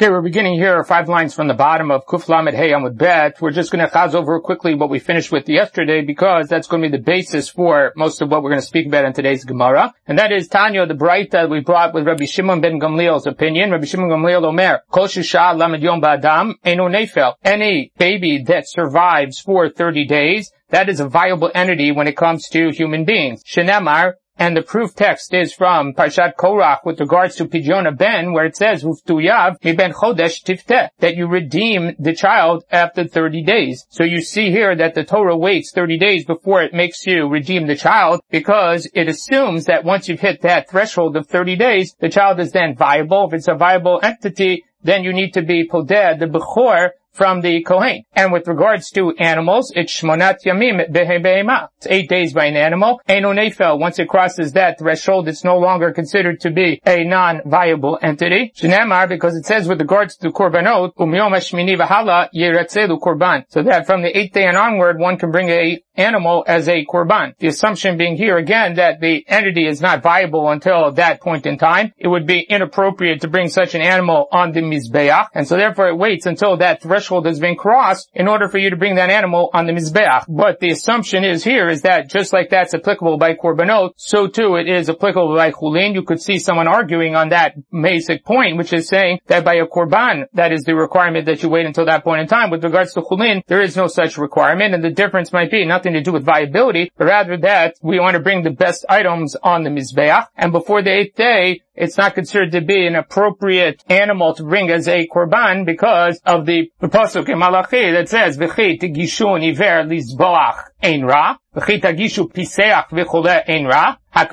Okay, we're beginning here five lines from the bottom of Kuf Lamed Hey Amud Bet. We're just going to chaz over quickly what we finished with yesterday because that's going to be the basis for most of what we're going to speak about in today's Gemara. And that is Tanya, the Braita that we brought with Rabbi Shimon ben Gamliel's opinion. Rabbi Shimon Gamliel Omer, Kol Shisha Lamed Yom Ba'adam Eno Nefel. Any baby that survives for 30 days, that is a viable entity when it comes to human beings. Shenemar, and the proof text is from Parshat Korach with regards to Pidyon Ben, where it says, Uftuyav ben chodesh tifteh, that you redeem the child after 30 days. So you see here that the Torah waits 30 days before it makes you redeem the child, because it assumes that once you've hit that threshold of 30 days, the child is then viable. If it's a viable entity, then you need to be poded, the bechor, from the Kohen. And with regards to animals, it's Shmonat Yamim Behema. It's eight days by an animal. Eno Nefel, once it crosses that threshold, it's no longer considered to be a non-viable entity. Shnemar, because it says with regards to Korbanot, Umyom Hashmini Vahala Yeratzelu Korban. So that from the eighth day and onward, one can bring a animal as a korban. The assumption being here again that the entity is not viable until that point in time. It would be inappropriate to bring such an animal on the mizbeach, and so therefore it waits until that threshold has been crossed in order for you to bring that animal on the mizbeach. But the assumption is here is that just like that's applicable by korbanot, so too it is applicable by chulin. You could see someone arguing on that basic point, which is saying that by a korban, that is the requirement that you wait until that point in time. With regards to chulin, there is no such requirement, and the difference might be nothing nothing to do with viability, but rather that we want to bring the best items on the Mizbeach. And before the eighth day, it's not considered to be an appropriate animal to bring as a korban because of the pasuk in Malachi that says, "V'chi tigishun iver lizboach ein ra, v'chi tagishu piseach v'chole ein ra." When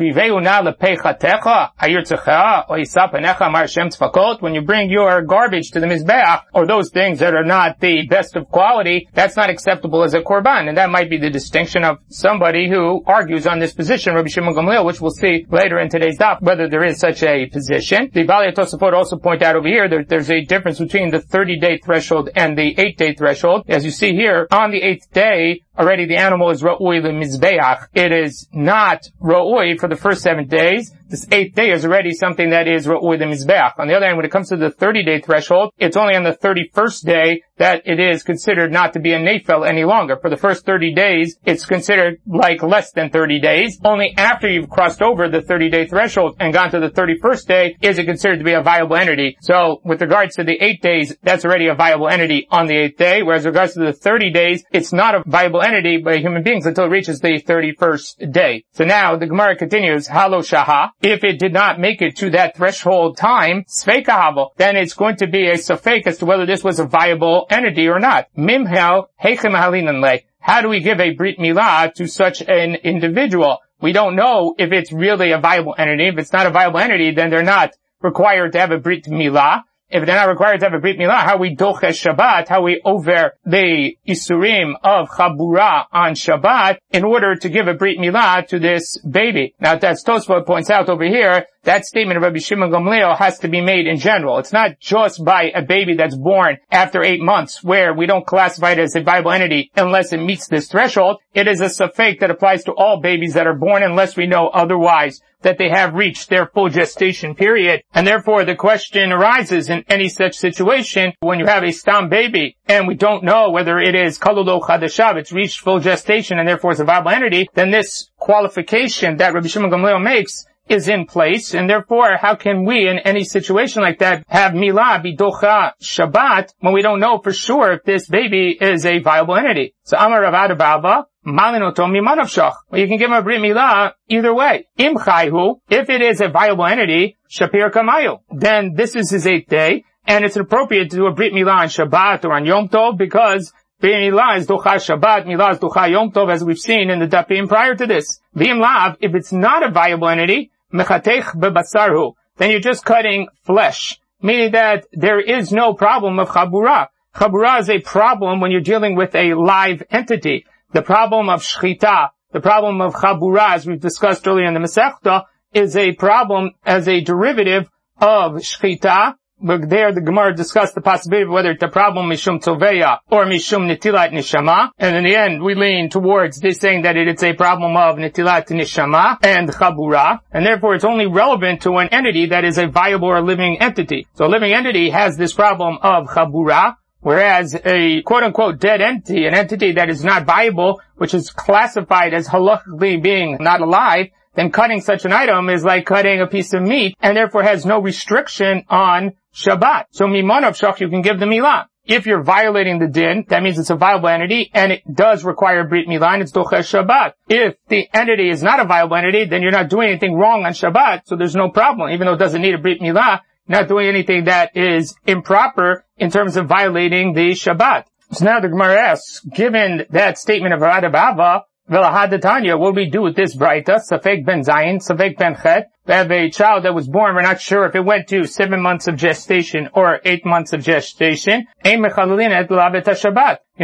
you bring your garbage to the Mizbeach, or those things that are not the best of quality, that's not acceptable as a korban. And that might be the distinction of somebody who argues on this position, Rabbi Shimon Gamliel, which we'll see later in today's daf, whether there is such a position. The Bali Tosafot also point out over here that there's a difference between the 30 day threshold and the 8 day threshold. As you see here, on the 8th day, already the animal is ra'ui the mizbeach. It is not ra'ui for the first seven days. This eighth day is already something that is ra'ui the mizbeach. On the other hand, when it comes to the 30 day threshold, it's only on the 31st day that it is considered not to be a nafel any longer. For the first 30 days, it's considered like less than 30 days. Only after you've crossed over the 30 day threshold and gone to the 31st day is it considered to be a viable entity. So with regards to the eight days, that's already a viable entity on the eighth day, whereas regards to the 30 days, it's not a viable entity by human beings until it reaches the 31st day. So now the Gemara continues, halo shaha. If it did not make it to that threshold time, sveka then it's going to be a safek as to whether this was a viable entity or not. Mimhel heichem How do we give a brit milah to such an individual? We don't know if it's really a viable entity. If it's not a viable entity, then they're not required to have a brit milah if they're not required to have a Brit Milah, how we doches Shabbat, how we over the Isurim of Chabura on Shabbat in order to give a Brit Milah to this baby. Now that's Tosfot points out over here, that statement of Rabbi Shimon Gamliel has to be made in general. It's not just by a baby that's born after eight months where we don't classify it as a viable entity unless it meets this threshold. It is a suffix that applies to all babies that are born unless we know otherwise that they have reached their full gestation period. And therefore the question arises in any such situation when you have a stam baby and we don't know whether it is kalulo chadashav, it's reached full gestation and therefore it's a viable entity, then this qualification that Rabbi Shimon Gamliel makes is in place, and therefore, how can we, in any situation like that, have milah bidocha Shabbat when we don't know for sure if this baby is a viable entity? So Amar Rav Adabava, malinotom mimanavshach. Well, you can give him a brit milah either way. Im if it is a viable entity, shapir kamayu, then this is his eighth day, and it's appropriate to do a brit milah on Shabbat or on Yom Tov because Brit Milah is Ducha Shabbat, Milah is Ducha Yom Tov, as we've seen in the Dapim prior to this. Vim Lav, if it's not a viable entity, mechatech then you're just cutting flesh, meaning that there is no problem of chabura. Chabura is a problem when you're dealing with a live entity. The problem of shchita, the problem of chabura, as we've discussed earlier in the Masechta, is a problem as a derivative of shchita, there the Gemara discussed the possibility of whether it's a problem Mishum Toveya or Mishum Nitilat Nishama. And in the end, we lean towards this saying that it's a problem of Nitilat Nishama and Chabura. And therefore it's only relevant to an entity that is a viable or living entity. So a living entity has this problem of Chabura. Whereas a quote-unquote dead entity, an entity that is not viable, which is classified as halachically being not alive, then cutting such an item is like cutting a piece of meat and therefore has no restriction on Shabbat. So mimonov shach, you can give the milah. If you're violating the din, that means it's a viable entity and it does require a brit milah and it's doches Shabbat. If the entity is not a viable entity, then you're not doing anything wrong on Shabbat, so there's no problem. Even though it doesn't need a brit milah, not doing anything that is improper in terms of violating the Shabbat. So now the Gemara asks, given that statement of Radabava, Velahad what do we do with this Braita? Safek ben Zayin, Safek ben Chet. Have a child that was born, we're not sure if it went to seven months of gestation or eight months of gestation. You're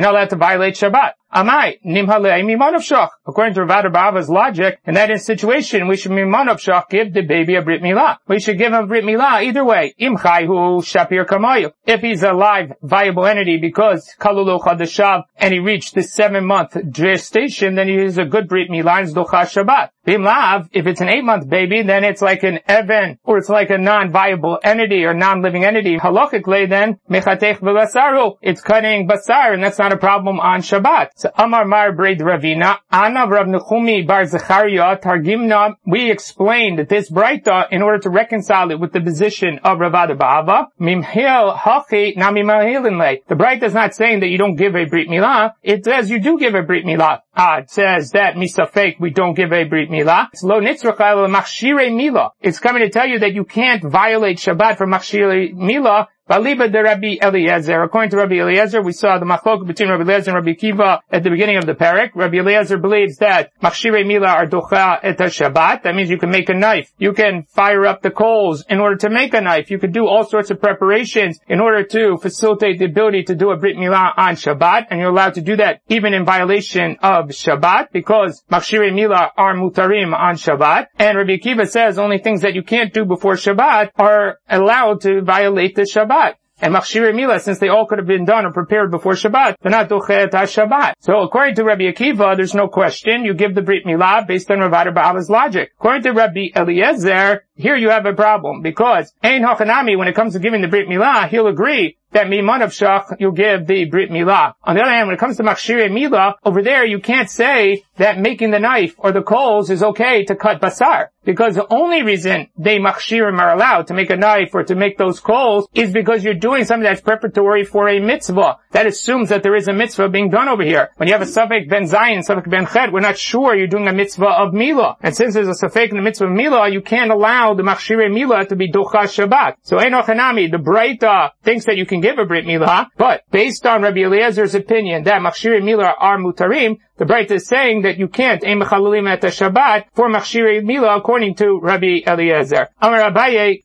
not allowed to violate Shabbat. Amai, nimhalei mimonov shach. According to Rav Bava's logic, in that situation, we should mimonov shach give the baby a brit milah. We should give him brit milah either way. Imchai hu shapir kamayu. If he's a live, viable entity because kalulu chadashav and he reached the seven month gestation, then he is a good brit milah and docha Shabbat. Bimlav, if it's an eight month baby, then it's like an even, or it's like a non-viable entity or non-living entity. Halachically then, mechatech v'basaru, it's cutting basar, and that's not a problem on Shabbat. So Amar Mar Braid Ravina, Ana Rav Nechumi Bar Zecharia Targimna, we explained this Braita in order to reconcile it with the position of Ravada Ba'ava. Mimhil Hachi Namimahilinle. The Braita is not saying that you don't give a Brit Milah, it says you do give a Brit Milah. Ah, it says that misafek we don't give a Brit Milah. It's lo nitzrachal machshire Milah. It's coming to tell you that you can't violate Shabbat for machshire Milah Baliba de Rabbi Eliezer. According to Rabbi Eliezer, we saw the machlok between Rabbi Eliezer and Rabbi Kiva at the beginning of the parak. Rabbi Eliezer believes that machshire mila are docha et Shabbat. That means you can make a knife. You can fire up the coals in order to make a knife. You can do all sorts of preparations in order to facilitate the ability to do a brit milah on Shabbat. And you're allowed to do that even in violation of Shabbat because machshire mila are mutarim on Shabbat. And Rabbi Kiva says only things that you can't do before Shabbat are allowed to violate the Shabbat and Machshir Mila, since they all could have been done or prepared before Shabbat, they're not Dochet Shabbat. So according to Rabbi Akiva, there's no question. You give the Brit Milah based on Rav Ba'ava's logic. According to Rabbi Eliezer, here you have a problem because Ein Hachanami, when it comes to giving the Brit Milah, he'll agree that Miman of Shach, you give the Brit Milah. On the other hand, when it comes to Machshire Milah, over there you can't say that making the knife or the coals is okay to cut basar. Because the only reason they machshirim are allowed to make a knife or to make those coals is because you're doing something that's preparatory for a mitzvah. That assumes that there is a mitzvah being done over here. When you have a Safek ben Zayin, Safek ben Chet, we're not sure you're doing a mitzvah of Milah. And since there's a Safek in the mitzvah of Milah, you can't allow the machshire Milah to be Docha Shabbat. So Enochanami, the Breita thinks that you can give a Brit Milah, but based on Rabbi Eliezer's opinion that machshire Milah are mutarim, the Breita is saying that you can't aim Mechalalim at the Shabbat for machshire Milah according to Rabbi Eliezer. Amar Abaye.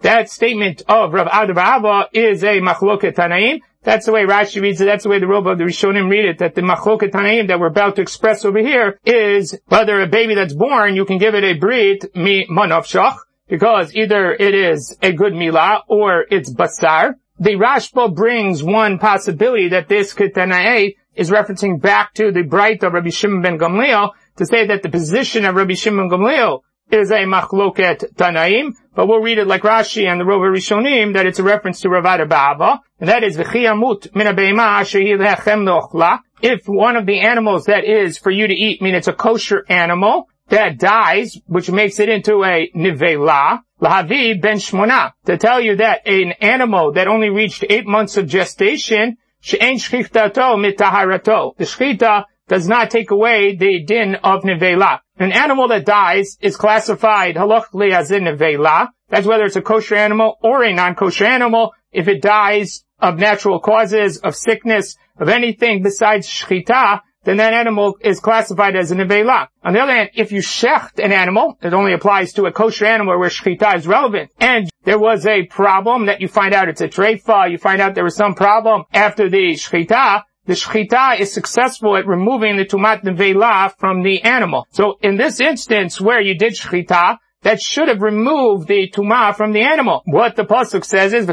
That statement of Rav Adavava is a machloket Tanaim. That's the way Rashi reads it. That's the way the Rav of the Rishonim read it. That the machloket Tanaim that we're about to express over here is whether a baby that's born, you can give it a brit mi manavshach, because either it is a good milah or it's basar. The Rashba brings one possibility that this Ketanae is referencing back to the Braita of Rabbi Shimon ben Gamliel to say that the position of Rabbi Shimon Gamliel is a machloket Tanaim, but we'll read it like Rashi and the Rova Rishonim that it's a reference to Ravada Baba, and that is v'chiyamut min If one of the animals that is for you to eat, I mean it's a kosher animal, that dies, which makes it into a nivela, lahavi ben shmona, to tell you that an animal that only reached eight months of gestation, she'en shchitato mitaharato. The shchita does not take away the din of nivela. An animal that dies is classified halachically as a nivela. That's whether it's a kosher animal or a non-kosher animal. If it dies of natural causes, of sickness, of anything besides shchita, then that animal is classified as a nevela. On the other hand, if you shecht an animal, it only applies to a kosher animal where shechita is relevant, and there was a problem that you find out it's a treifa, you find out there was some problem after the shechita, the shechita is successful at removing the tumat nevela from the animal. So in this instance where you did shechita, that should have removed the tuma from the animal. What the pasuk says is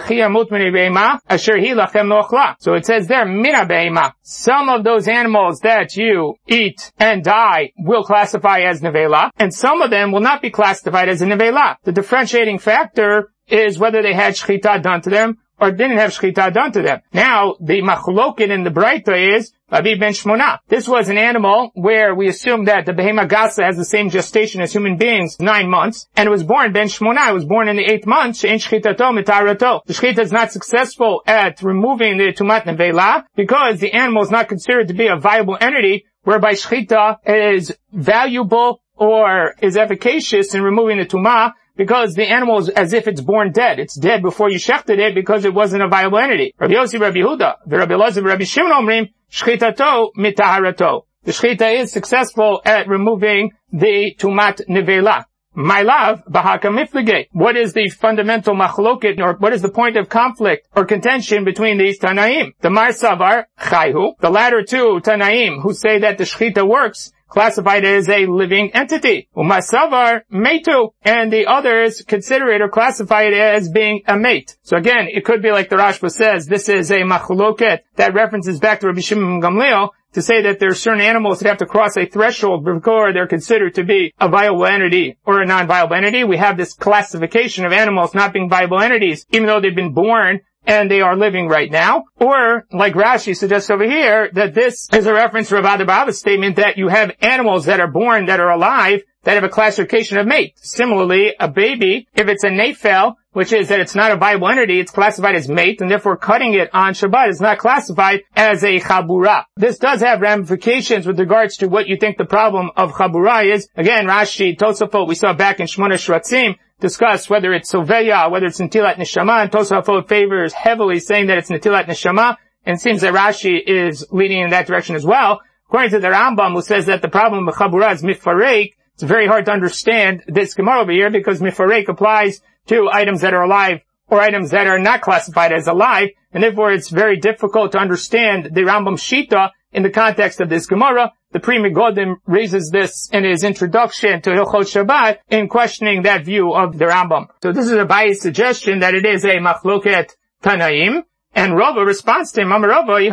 So it says there mina beima. Some of those animals that you eat and die will classify as nevela, and some of them will not be classified as a nevela. The differentiating factor is whether they had shechita done to them or didn't have shechita done to them. Now, the machlokin in the Braita is Abi ben Shmona. This was an animal where we assume that the behema gasa has the same gestation as human beings, nine months, and it was born ben Shmona. It was born in the eighth month. In Shita Tomatarato. The shechita is not successful at removing the tumat nevela because the animal is not considered to be a viable entity whereby shechita is valuable or is efficacious in removing the tumah because the animal is as if it's born dead. It's dead before you shechted it because it wasn't a viable entity. Rabbi Yossi, Rabbi Huda, Rabbi Elazar, Rabbi Shimon omrim, shchitato mitaharato. The shchita is successful at removing the tumat nevela. My love, bahaka miflige. What is the fundamental machloket, or what is the point of conflict or contention between these Tanaim? The Marsavar, Chayhu, the latter two Tanaim, who say that the Shechita works, classified as a living entity. Umasavar metu, and the others consider it or classify it as being a mate. So again, it could be like the Rashba says, this is a machloket that references back to Rabbi Shimon Gamliel, to say that there are certain animals that have to cross a threshold before they're considered to be a viable entity or a non-viable entity. We have this classification of animals not being viable entities, even though they've been born and they are living right now. Or, like Rashi suggests over here, that this is a reference to Rav Bava's statement that you have animals that are born that are alive that have a classification of mate. Similarly, a baby, if it's a nafel, which is that it's not a viable entity, it's classified as mate, and therefore cutting it on Shabbat is not classified as a chabura. This does have ramifications with regards to what you think the problem of chabura is. Again, Rashi, Tosafot, we saw back in Shmona Shratzim, discuss whether it's Soveya, whether it's Natilat Neshama, and Tosafot favors heavily saying that it's Natilat Neshama, and it seems that Rashi is leading in that direction as well. According to the Rambam, who says that the problem of Chabura is mifarek, it's very hard to understand this Gemara over here because mifarek applies to items that are alive or items that are not classified as alive, and therefore it's very difficult to understand the Rambam Shita in the context of this Gemara. The Pri Megadim raises this in his introduction to Hilchot Shabbat in questioning that view of the Rambam. So this is a biased suggestion that it is a machloket Tanaim, and Rava responds to him, Rava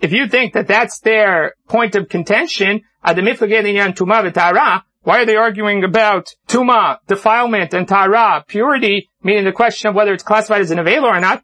If you think that that's their point of contention, why are they arguing about tuma, defilement, and tara, purity, meaning the question of whether it's classified as an avela or not?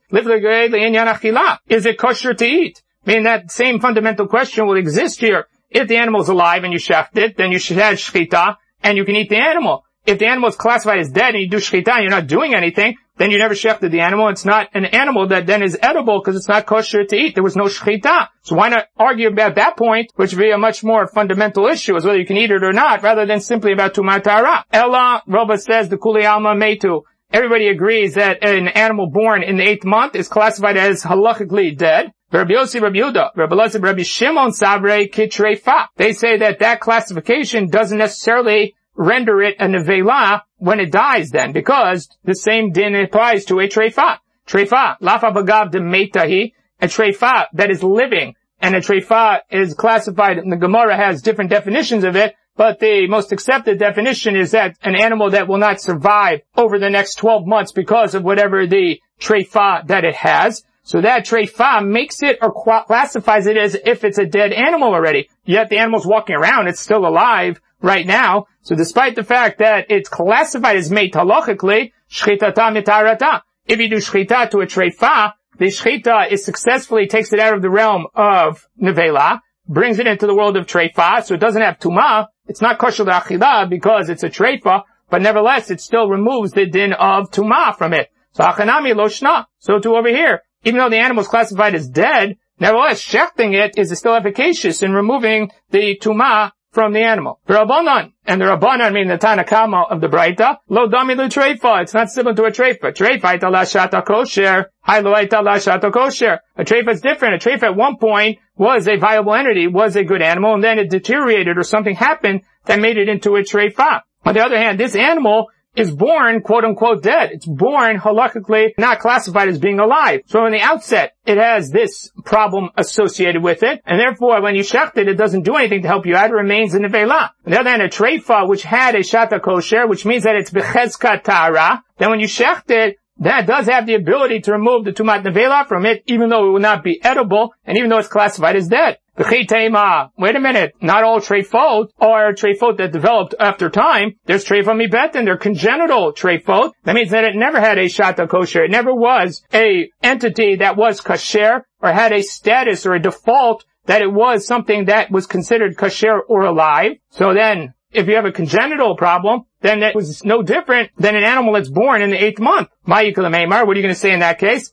Is it kosher to eat? Meaning that same fundamental question will exist here. If the animal is alive and you shecht it, then you should have shchita, and you can eat the animal. If the animal is classified as dead and you do shchita and you're not doing anything, then you never shechted the animal. It's not an animal that then is edible because it's not kosher to eat. There was no shechita. So why not argue about that point, which would be a much more fundamental issue as whether you can eat it or not, rather than simply about tumatara. Ella, Roba says the kuli alma metu. Everybody agrees that an animal born in the eighth month is classified as halachically dead. Rabbi Yossi, Rabbi Yehuda, Rabbi Rabbi Shimon Sabre Kitrefa. They say that that classification doesn't necessarily render it a nevela when it dies then, because the same din applies to a treifa. Treifa, lafa bagav de metahi, a treifa that is living, and a treifa is classified, and the Gemara has different definitions of it, but the most accepted definition is that an animal that will not survive over the next 12 months because of whatever the treifa that it has. So that treifa makes it or classifies it as if it's a dead animal already. Yet the animal's walking around, it's still alive, right now. So despite the fact that it's classified as mate halachically, shchitata mitarata. If you do shchita to a treifa, the shchita is successfully takes it out of the realm of nevela, brings it into the world of treifa, so it doesn't have tuma. It's not kosher achila because it's a treifa, but nevertheless it still removes the din of tuma from it. So achanami loshna. So too over here. Even though the animal is classified as dead, nevertheless shechting it is still efficacious in removing the tuma from the animal. The Rabbanan, and the Rabbanan mean the Tanakama of the Braita, lo dami lu treifa, it's not similar to a treifa. Treifa ita la shata kosher, hai lo ita la shata kosher. A treifa is different. A treifa at one point was a viable entity, was a good animal, and then it deteriorated or something happened that made it into a treifa. On the other hand, this animal is born quote unquote dead. It's born halakhically not classified as being alive. So in the outset, it has this problem associated with it, and therefore when you shecht it, it doesn't do anything to help you out, it remains in the vela. On the other hand, a treifa which had a shata kosher, which means that it's bechezka tara, then when you shecht it, that does have the ability to remove the tumat nevela from it, even though it will not be edible, and even though it's classified as dead. Wait a minute, not all treifot are treifot that developed after time. There's treifot mibetin, they're congenital treifot. That means that it never had a shata kosher. It never was a entity that was kasher or had a status or a default that it was something that was considered kasher or alive. So then, if you have a congenital problem, then it was no different than an animal that's born in the eighth month. What are you going to say in that case?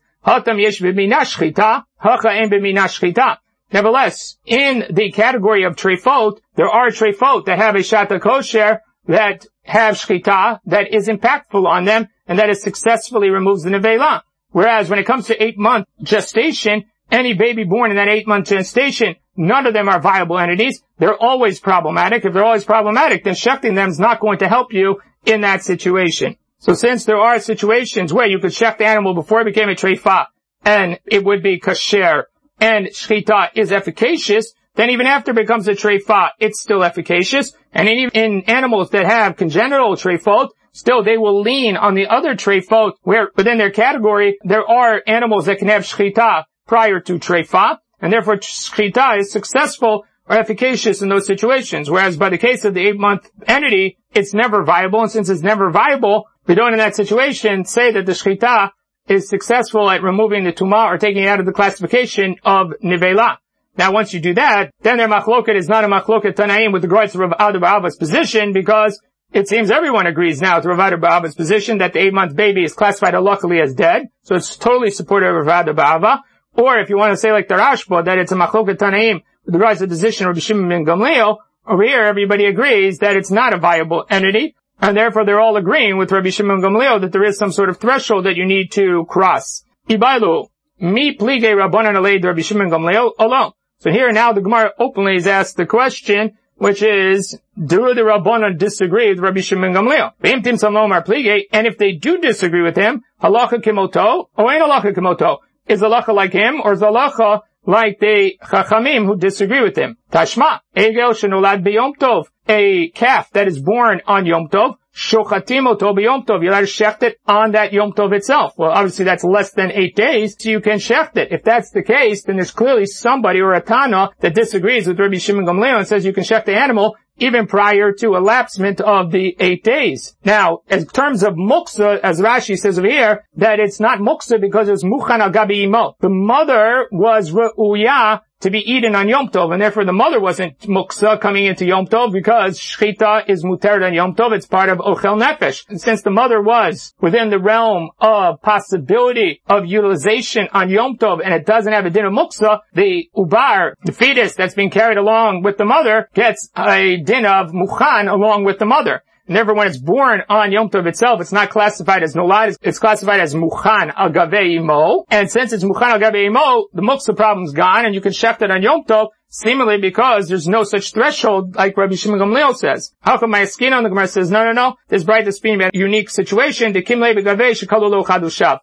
Nevertheless, in the category of treifot, there are treifot that have a shata kosher that have shchita that is impactful on them and that it successfully removes the nevela. Whereas when it comes to eight month gestation, any baby born in that eight month gestation, none of them are viable entities. They're always problematic. If they're always problematic, then shechting them is not going to help you in that situation. So since there are situations where you could shecht the animal before it became a treifa, and it would be kasher, and shchita is efficacious, then even after it becomes a treifa, it's still efficacious. And in, in animals that have congenital treifot, still they will lean on the other treifot, where within their category, there are animals that can have shchita prior to treifa, and therefore shchita is successful or efficacious in those situations. Whereas by the case of the eight-month entity, it's never viable, and since it's never viable, we don't in that situation say that the shchita is successful at removing the tuma or taking it out of the classification of nivela. Now, once you do that, then their machloket is not a machloket tanaim with regards to Rav Ada position because it seems everyone agrees now to Rav Ada position that the eight-month baby is classified luckily as dead. So it's totally supportive of Rav Ada Or if you want to say like the Rashba, that it's a machloket tanaim with regards to the position of Shimon ben Gamliel, over here everybody agrees that it's not a viable entity. And therefore they're all agreeing with Rabbi Shimon Gamliel that there is some sort of threshold that you need to cross. Ibailu, mi plige rabbanan aleid Rabbi Shimon Gamliel alone. So here now the Gemara openly is asked the question, which is, do the Rabbanan disagree with Rabbi Shimon Gamliel? And if they do disagree with him, halacha kimoto, or ain't halacha kimoto? Is halacha like him, or is halacha like the chachamim who disagree with him? Tashma, egel shenolad biyom tov a calf that is born on Yom Tov, shochatim oto Yom Tov. You're allowed to shecht it on that Yom Tov itself. Well, obviously that's less than eight days, so you can shecht it. If that's the case, then there's clearly somebody or a Tana that disagrees with Rabbi Shimon Gamliel and says you can shecht the animal even prior to elapsement of the eight days. Now, in terms of muksa, as Rashi says over here, that it's not muksa because it's muchan imo. The mother was re'uya to be eaten on Yom Tov, and therefore the mother wasn't muksa coming into Yom Tov because shchita is muter on Yom Tov. It's part of ochel nefesh. And since the mother was within the realm of possibility of utilization on Yom Tov, and it doesn't have a din of muksa, the ubar, the fetus that's being carried along with the mother, gets a din of muchan along with the mother. Never when it's born on Yom Tov itself, it's not classified as nolad, it's classified as muchan agave imo. And since it's muchan agave imo, the muksa problem's gone and you can shecht it on Yom Tov, seemingly because there's no such threshold like Rabbi Shimon Gamliel says. How come my skin on the Gemara says, no, no, no, this Braita is being a unique situation, the kim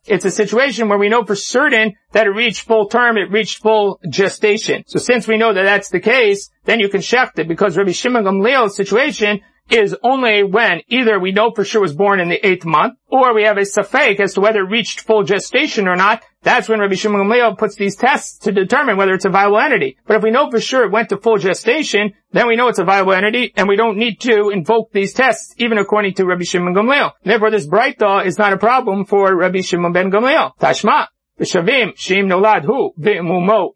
It's a situation where we know for certain that it reached full term, it reached full gestation. So since we know that that's the case, then you can shecht it because Rabbi Shimon Gamliel's situation is only when either we know for sure it was born in the eighth month, or we have a safek as to whether it reached full gestation or not. That's when Rabbi Shimon Gamliel puts these tests to determine whether it's a viable entity. But if we know for sure it went to full gestation, then we know it's a viable entity, and we don't need to invoke these tests, even according to Rabbi Shimon Gamliel. Therefore, this bright thought is not a problem for Rabbi Shimon ben Gamliel. Tashma, v'shavim, shim nolad hu,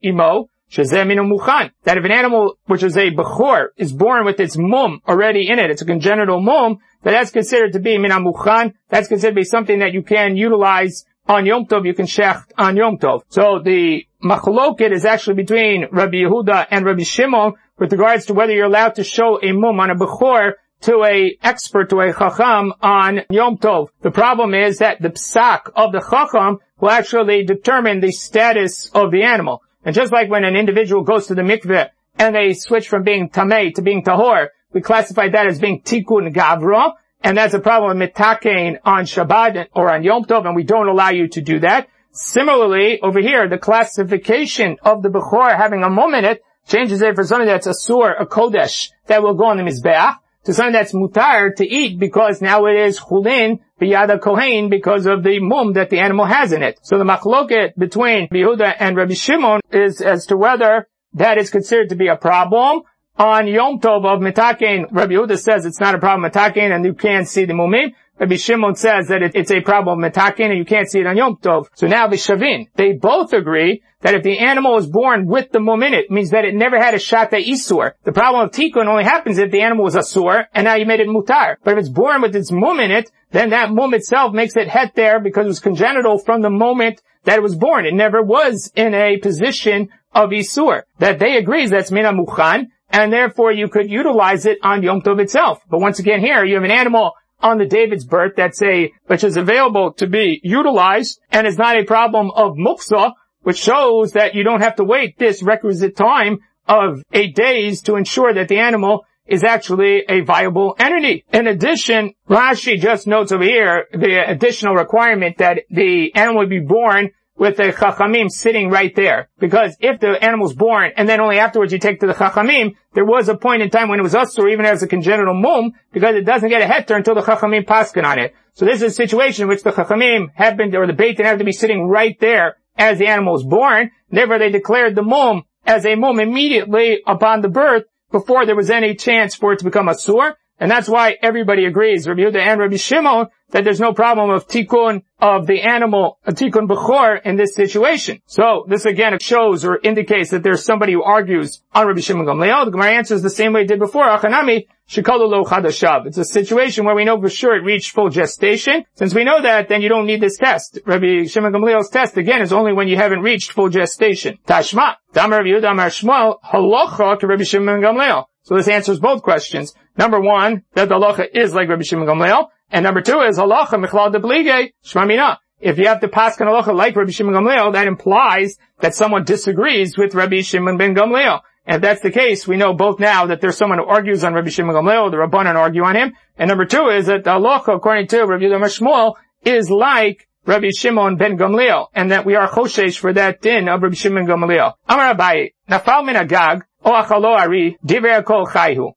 imo, that if an animal, which is a bechor, is born with its mum already in it, it's a congenital mum, that that's considered to be minamuchan, that's considered to be something that you can utilize on Yom Tov, you can shecht on Yom Tov. So the machloket is actually between Rabbi Yehuda and Rabbi Shimon with regards to whether you're allowed to show a mum on a bechor to a expert, to a chacham on Yom Tov. The problem is that the psak of the chacham will actually determine the status of the animal. And just like when an individual goes to the mikveh and they switch from being tamei to being tahor, we classify that as being tikkun gavra. and that's a problem with mitakein on Shabbat or on Yom Tov, and we don't allow you to do that. Similarly, over here, the classification of the Bechor having a moment changes it for something that's a sur, a kodesh, that will go on the Mizbeach, to something that's mutar to eat because now it is chulin biyada kohen because of the mum that the animal has in it. So the machloket between Yehuda and Rabbi Shimon is as to whether that is considered to be a problem. On Yom Tov of Mitakein, Rabbi Yehuda says it's not a problem Mitakein and you can't see the mumim. Rabbi Shimon says that it, it's a problem of metakin and you can't see it on Yom Tov. So now the Shavin, they both agree that if the animal is born with the mum in it, means that it never had a shata isur. The problem of tikkun only happens if the animal was a sur and now you made it mutar. But if it's born with its mum in it, then that mum itself makes it het there because it was congenital from the moment that it was born. It never was in a position of isur. That they agree that's mina muchan, and therefore you could utilize it on Yom Tov itself. But once again here, you have an animal on the David's birth that's a, which is available to be utilized and is not a problem of muksa, which shows that you don't have to wait this requisite time of eight days to ensure that the animal is actually a viable entity. In addition, Rashi just notes over here the additional requirement that the animal be born with the chachamim sitting right there. Because if the animal's born and then only afterwards you take to the chachamim, there was a point in time when it was usur even as a congenital mum because it doesn't get a heter until the chachamim paskin on it. So this is a situation in which the chachamim have been, or the beit have to be sitting right there as the animal is born. Therefore they declared the mum as a mum immediately upon the birth before there was any chance for it to become a sur. And that's why everybody agrees, Rabbi Yehuda and Rabbi Shimon, that there's no problem of tikkun of the animal, a tikkun bechor in this situation. So this again shows or indicates that there's somebody who argues on Rabbi Shimon Gamliel. The Gemara answers the same way it did before. Achanami lo chadashav. It's a situation where we know for sure it reached full gestation. Since we know that, then you don't need this test. Rabbi Shimon Gamliel's test again is only when you haven't reached full gestation. Tashma. Damar Rabbi Yehuda Shmuel halacha to Rabbi Shimon Gamliel. So this answers both questions. Number one, that the halacha is like Rabbi Shimon Gamliel. And number two is halacha michlal deblige shmamina. If you have to pass an halacha like Rabbi Shimon Gamliel, that implies that someone disagrees with Rabbi Shimon ben Gamliel. And if that's the case, we know both now that there's someone who argues on Rabbi Shimon Gamliel, the Rabbanan argue on him. And number two is that the halacha, according to Rabbi Yehuda Shmuel, is like Rabbi Shimon ben Gamliel, and that we are choshesh for that din of Rabbi Shimon Gamliel. Amar Abaye, nafal min agag,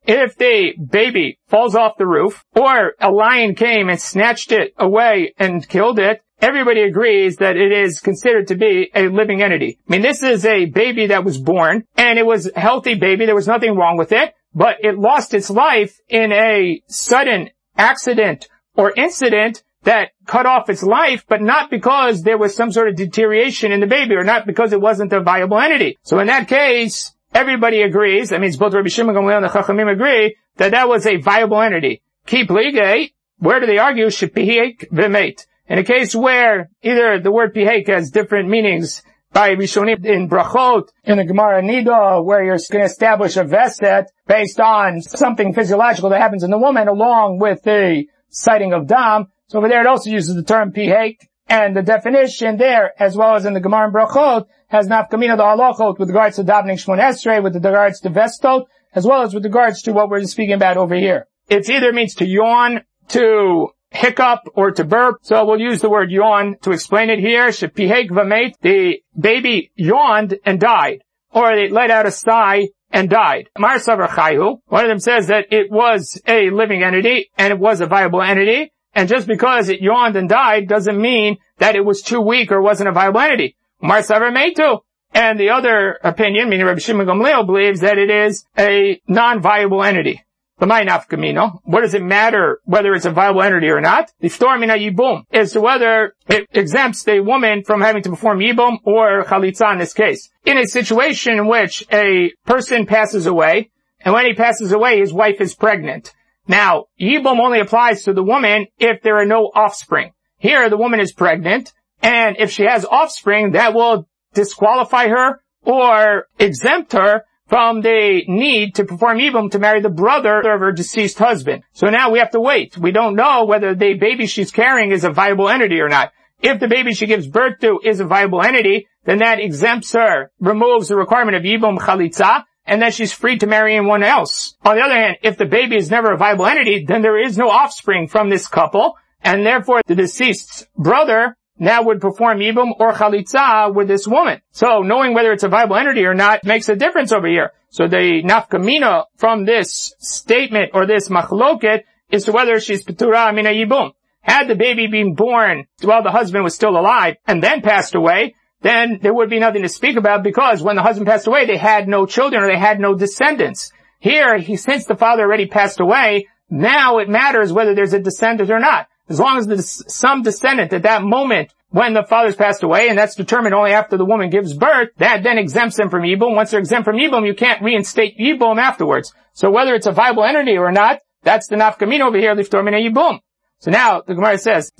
if the baby falls off the roof, or a lion came and snatched it away and killed it, everybody agrees that it is considered to be a living entity. I mean, this is a baby that was born, and it was a healthy baby, there was nothing wrong with it, but it lost its life in a sudden accident or incident that cut off its life, but not because there was some sort of deterioration in the baby, or not because it wasn't a viable entity. So in that case, Everybody agrees, that means both Rabbi Shimon Gamliel and the Chachamim agree, that that was a viable entity. Keep ligay, where do they argue? Shepihik v'meit. In a case where either the word pihek has different meanings by Rishonim in Brachot, in the Gemara Nida, where you're going to establish a veset based on something physiological that happens in the woman along with the sighting of Dam. So over there it also uses the term pihek, and the definition there, as well as in the Gemara and Brachot, has nafkamina the halachot with regards to davening shmon esrei, with regards to vestot, as well as with regards to what we're speaking about over here. It either means to yawn, to hiccup, or to burp. So we'll use the word yawn to explain it here. Shepihek v'meit, the baby yawned and died. Or it let out a sigh and died. Mar Chayhu, one of them says that it was a living entity and it was a viable entity. And just because it yawned and died doesn't mean that it was too weak or wasn't a viable entity. Mar Metu. And the other opinion, meaning Rabbi Shimon Gamliel, believes that it is a non-viable entity. What does it matter whether it's a viable entity or not? The stormina yibum is to whether it exempts the woman from having to perform yibum or chalitza in this case. In a situation in which a person passes away, and when he passes away, his wife is pregnant. Now, Yibum only applies to the woman if there are no offspring. Here, the woman is pregnant, and if she has offspring, that will disqualify her or exempt her from the need to perform Yibum to marry the brother of her deceased husband. So now we have to wait. We don't know whether the baby she's carrying is a viable entity or not. If the baby she gives birth to is a viable entity, then that exempts her, removes the requirement of Yibum Chalitza, and then she's free to marry anyone else. On the other hand, if the baby is never a viable entity, then there is no offspring from this couple, and therefore the deceased's brother now would perform Yibum or Chalitza with this woman. So knowing whether it's a viable entity or not makes a difference over here. So the nafkamina from this statement or this machloket is to whether she's Petura Mina Yibum. Had the baby been born while the husband was still alive and then passed away, then there would be nothing to speak about because when the husband passed away, they had no children or they had no descendants. Here, he, since the father already passed away, now it matters whether there's a descendant or not. As long as there's some descendant at that moment when the father's passed away, and that's determined only after the woman gives birth, that then exempts them from Yibum. Once they're exempt from Yibum, you can't reinstate Yibum afterwards. So whether it's a viable entity or not, that's the nafkamina over here, liftor mina Yibum. So now the Gemara says,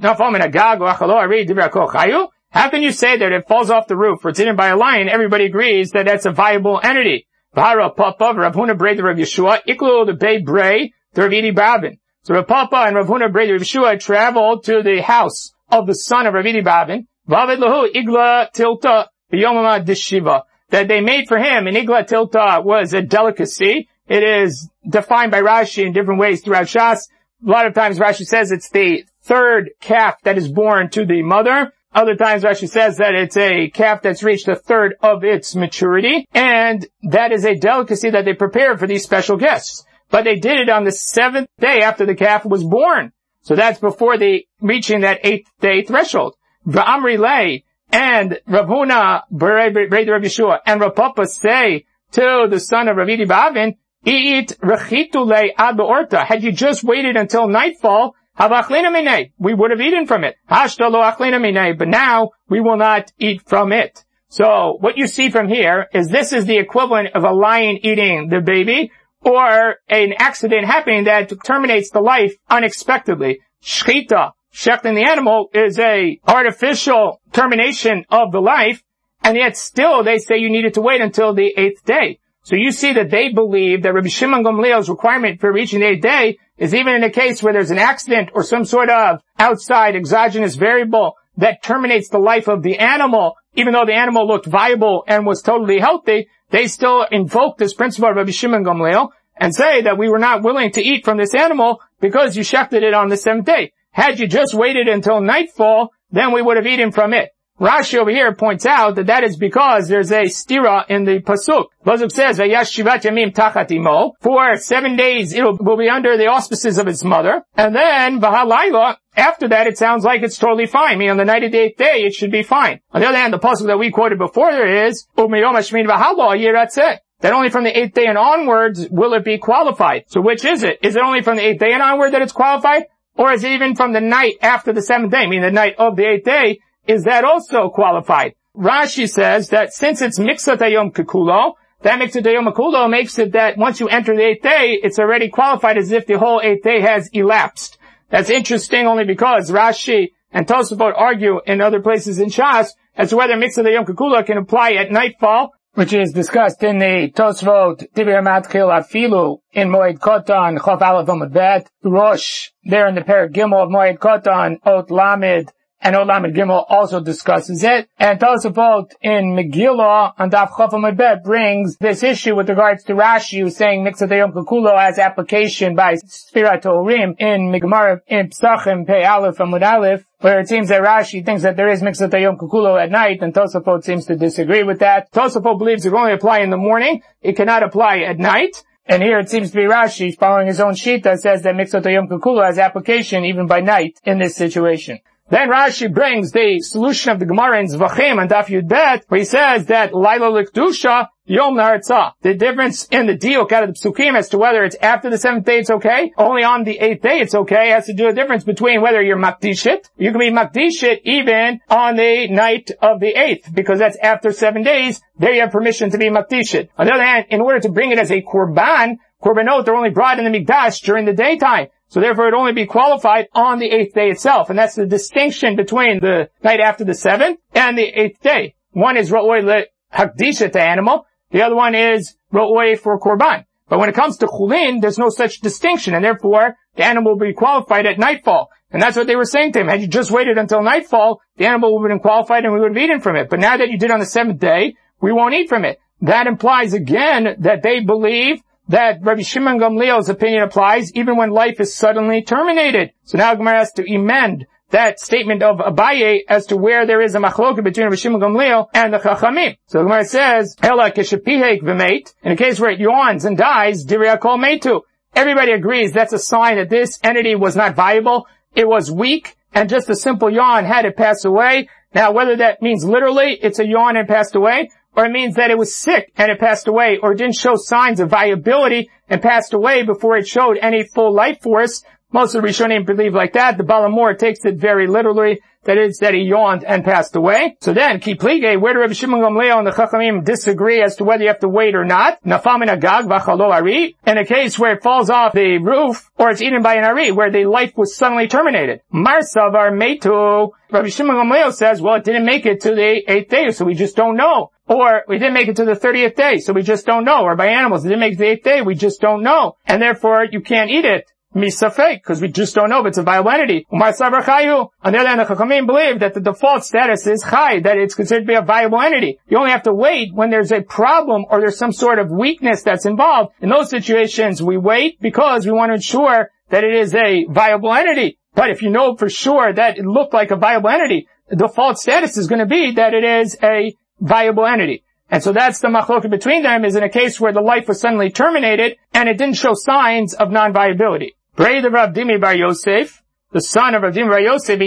how can you say that it falls off the roof or it's eaten by a lion? Everybody agrees that that's a viable entity. Vara Papa, Rav Bray, the Rav Yeshua, Iklu the Bay Bray, the Rav Babin. So Rav Papa and Rav Huna Bray, the Rav Yeshua traveled to the house of the son of Rav Idi Babin, Vavid Lahu Igla Tilta Biyomama Dishiva. That they made for him, and Igla Tilta was a delicacy. It is defined by Rashi in different ways throughout Shas. A lot of times Rashi says it's the third calf that is born to the mother. Other times Rashi says that it's a calf that's reached a third of its maturity, and that is a delicacy that they prepare for these special guests. But they did it on the seventh day after the calf was born. So that's before the reaching that eighth day threshold. V'amri lay and Ravuna, Rav Yeshua, and Rav Papa say to the son of Ravidi Bavin, Eat rechitule ad orta. Had you just waited until nightfall, we would have eaten from it. But now we will not eat from it. So what you see from here is this is the equivalent of a lion eating the baby or an accident happening that terminates the life unexpectedly. Shchita, shechting the animal is a artificial termination of the life and yet still they say you needed to wait until the eighth day. So you see that they believe that Rabbi Shimon Gamliel's requirement for reaching the eighth day is even in a case where there's an accident or some sort of outside exogenous variable that terminates the life of the animal, even though the animal looked viable and was totally healthy, they still invoke this principle of Rabbi Shimon Gamliel and say that we were not willing to eat from this animal because you shechted it on the seventh day. Had you just waited until nightfall, then we would have eaten from it. Rashi over here points out that that is because there's a stira in the pasuk. Pasuk says, shivat yamim tachat imo." For seven days it will be under the auspices of its mother, and then v'halayla. After that, it sounds like it's totally fine. I mean, on the 98th day, it should be fine. On the other hand, the pasuk that we quoted before there is umiyom hashmin v'halo That only from the eighth day and onwards will it be qualified. So which is it? Is it only from the eighth day and onward that it's qualified? Or is it even from the night after the seventh day, I mean the night of the eighth day, is that also qualified? Rashi says that since it's mixat ayom kikulo, that mixat ayom kikulo makes it that once you enter the eighth day, it's already qualified as if the whole eighth day has elapsed. That's interesting only because Rashi and Tosafot argue in other places in Shas as to whether mixat ayom kikulo can apply at nightfall, which is discussed in the Tosfot Dibir Matchil Afilu in Moed Kotan Chof Aleph Bet, Rosh there in the Parak Gimel of Moed Kotan Ot Lamed and Olam Gimel also discusses it. And Tosafot in Megillah on Daf Chofam brings this issue with regards to Rashi who's saying Mixatayom Kukulo has application by Spirat Orim in Migmar in Psachim Pei Aleph and Mud Aleph where it seems that Rashi thinks that there is Mixatayom Kukulo at night, and Tosafot seems to disagree with that. Tosafot believes it can only apply in the morning, it cannot apply at night. And here it seems to be Rashi following his own sheet that says that Mixotayom Kukulo has application even by night in this situation. Then Rashi brings the solution of the Gemara in Zvachim and Daf Yud Bet, where he says that Laila Likdusha Yom Naratza. The difference in the diuk out of the psukim as to whether it's after the seventh day it's okay, only on the eighth day it's okay, has to do a difference between whether you're makdishit, you can be makdishit even on the night of the eighth, because that's after seven days, there you have permission to be makdishit. On the other hand, in order to bring it as a korban, korbanot are only brought in the mikdash during the daytime. So therefore it only be qualified on the eighth day itself. And that's the distinction between the night after the seventh and the eighth day. One is ro'oi le hakdisha animal. The other one is ro'oi for korban. But when it comes to chulin, there's no such distinction, and therefore the animal will be qualified at nightfall. And that's what they were saying to him. Had you just waited until nightfall, the animal would have been qualified and we would have eaten from it. But now that you did on the seventh day, we won't eat from it. that implies again that they believe that Rabbi Shimon Gamliel's opinion applies even when life is suddenly terminated. So now Gemara has to amend that statement of Abaye as to where there is a machloka between Rabbi Shimon Gamliel and the Chachamim. So Gemara says, Ela keshapihek v'meit, in a case where it yawns and dies, kol meitu. Everybody agrees that's a sign that this entity was not viable, it was weak, and just a simple yawn had it pass away. Now whether that means literally it's a yawn and passed away, or it means that it was sick and it passed away, or didn't show signs of viability and passed away before it showed any full life force. Most of the Rishonim believe like that. The Baal HaMaor takes it very literally that is that he yawned and passed away. So then, Kiplige, where do Rabbi Shimon Gamliel and the Chachamim disagree as to whether you have to wait or not? Nafam agag ari. In a case where it falls off the roof, or it's eaten by an ari, where the life was suddenly terminated. Marsavar metu. Rabbi Shimon Gamliel says, well, it didn't make it to the eighth day, so we just don't know. Or we didn't make it to the 30th day, so we just don't know. Or by animals, it didn't make the eighth day, we just don't know. And therefore, you can't eat it misafek, because we just don't know if it's a viable entity. On the other hand, the Chachamim believe that the default status is chai, that it's considered to be a viable entity. You only have to wait when there's a problem or there's some sort of weakness that's involved. In those situations, we wait because we want to ensure that it is a viable entity. But if you know for sure that it looked like a viable entity, the default status is going to be that it is a viable entity. And so that's the machloket between them is in a case where the life was suddenly terminated and it didn't show signs of non-viability. Braid of Rav Dimi Bar Yosef, the son of Rav Dimi Bar Yosef,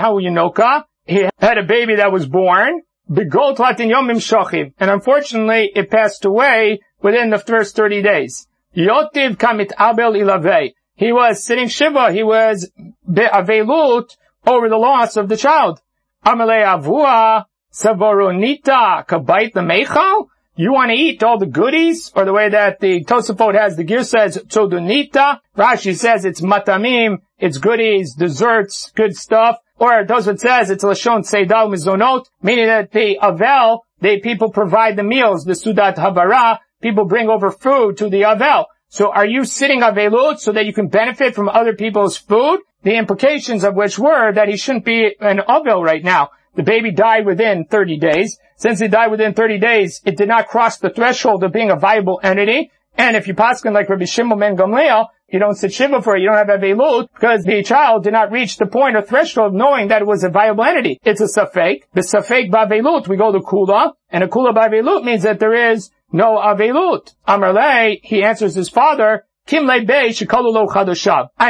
how Yanoka, he had a baby that was born, Begol Tlatin Yomim Shochiv, and unfortunately it passed away within the first 30 days. Yotiv Kamit Abel Ilavei. He was sitting Shiva, he was Avelut over the loss of the child. Amalei Avua, Savoronita, Kabait the Mechal? You want to eat all the goodies, or the way that the Tosafot has the gear says tzodunita. Rashi says it's matamim, it's goodies, desserts, good stuff. Or Tosafot says it's lashon seidal mizonot, meaning that the avel, the people provide the meals, the sudat habara, people bring over food to the avel. So are you sitting avelut so that you can benefit from other people's food? The implications of which were that he shouldn't be an avel right now. The baby died within 30 days. Since he died within 30 days, it did not cross the threshold of being a viable entity. And if you paskin like Rabbi Shimon ben Gamliel, you don't sit shiva for it, you don't have avelut, because the child did not reach the point or threshold knowing that it was a viable entity. It's a safek. The safek ba'avelut, we go to kula, and a kula ba'avelut means that there is no avelut. Amarle, he answers his father, Kim I'm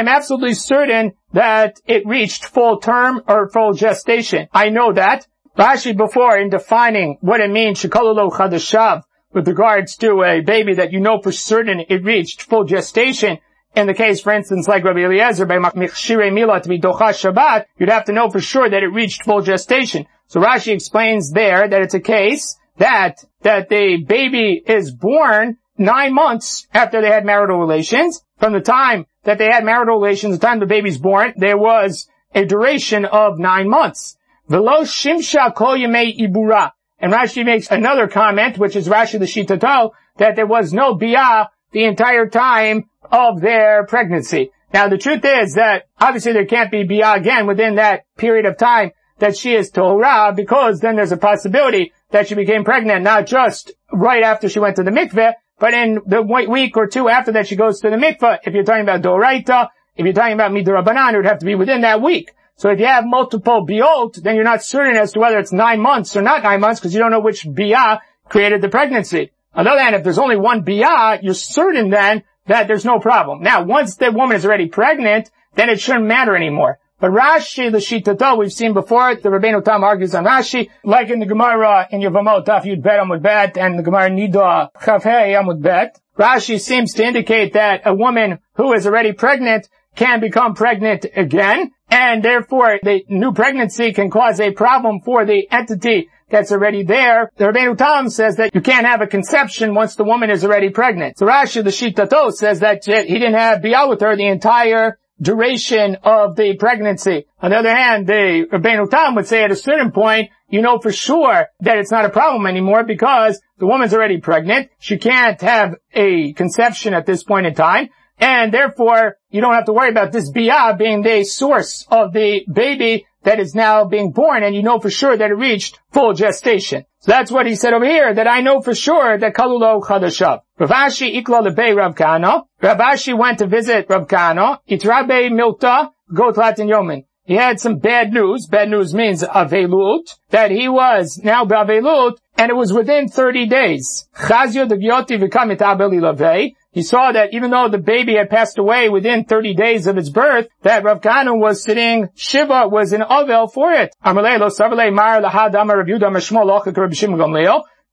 absolutely certain that it reached full term or full gestation. I know that. Rashi before in defining what it means shikololo chadashav with regards to a baby that you know for certain it reached full gestation. In the case, for instance, like Rabbi Eliezer by Michshire Mila to be Docha Shabbat, you'd have to know for sure that it reached full gestation. So Rashi explains there that it's a case that, that the baby is born nine months after they had marital relations. From the time that they had marital relations, the time the baby's born, there was a duration of nine months. Velo shimsha kol yemei ibura. And Rashi makes another comment, which is Rashi the Shitato, that there was no bia the entire time of their pregnancy. Now the truth is that obviously there can't be bia again within that period of time that she is Torah because then there's a possibility that she became pregnant not just right after she went to the mikveh, but in the week or two after that, she goes to the mikveh. If you're talking about doraita, if you're talking about midrabanan, it would have to be within that week. So if you have multiple biot, then you're not certain as to whether it's nine months or not nine months because you don't know which bia created the pregnancy. On the other hand, if there's only one bia, you're certain then that there's no problem. Now, once the woman is already pregnant, then it shouldn't matter anymore. But Rashi, the Shitata, we've seen before, the Rabbeinu Tam argues on Rashi, like in the Gemara in Yevamot, Taf Yud Bet Amud Bet, and the Gemara Nida Chav Hey Amud Bet. Rashi seems to indicate that a woman who is already pregnant can become pregnant again, and therefore the new pregnancy can cause a problem for the entity that's already there. The Rabbeinu Tam says that you can't have a conception once the woman is already pregnant. So Rashi, the Shitato, says that he didn't have Bia with her the entire duration of the pregnancy. On the other hand, the Rabbeinu Tam would say at a certain point, you know for sure that it's not a problem anymore because the woman's already pregnant. She can't have a conception at this point in time. And therefore you don't have to worry about this biyah being the source of the baby that is now being born, and you know for sure that it reached full gestation. So that's what he said over here, that I know for sure that Kalulo Chadashav. Rav Ashi ikla lebe Rav Kana. Rav Ashi went to visit Rav Kana. Itrabe milta gotlat and yomin. He had some bad news. Bad news means avelut, that he was now bavelut, and it was within 30 days. Chazio de lavei. He saw that even though the baby had passed away within 30 days of its birth, that Rav Kanu was sitting, Shiva was in Avel for it.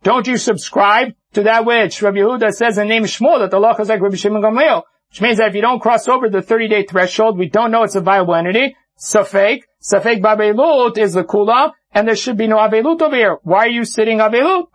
Don't you subscribe to that which Rabbi Yehuda says in the name Shmuel that the law is like Rabbi Shimon Gamliel, which means that if you don't cross over the 30 day threshold, we don't know it's a viable entity. Safek, Safek Ba'avelut is the kula, and there should be no Avelut over here. Why are you sitting Avelut?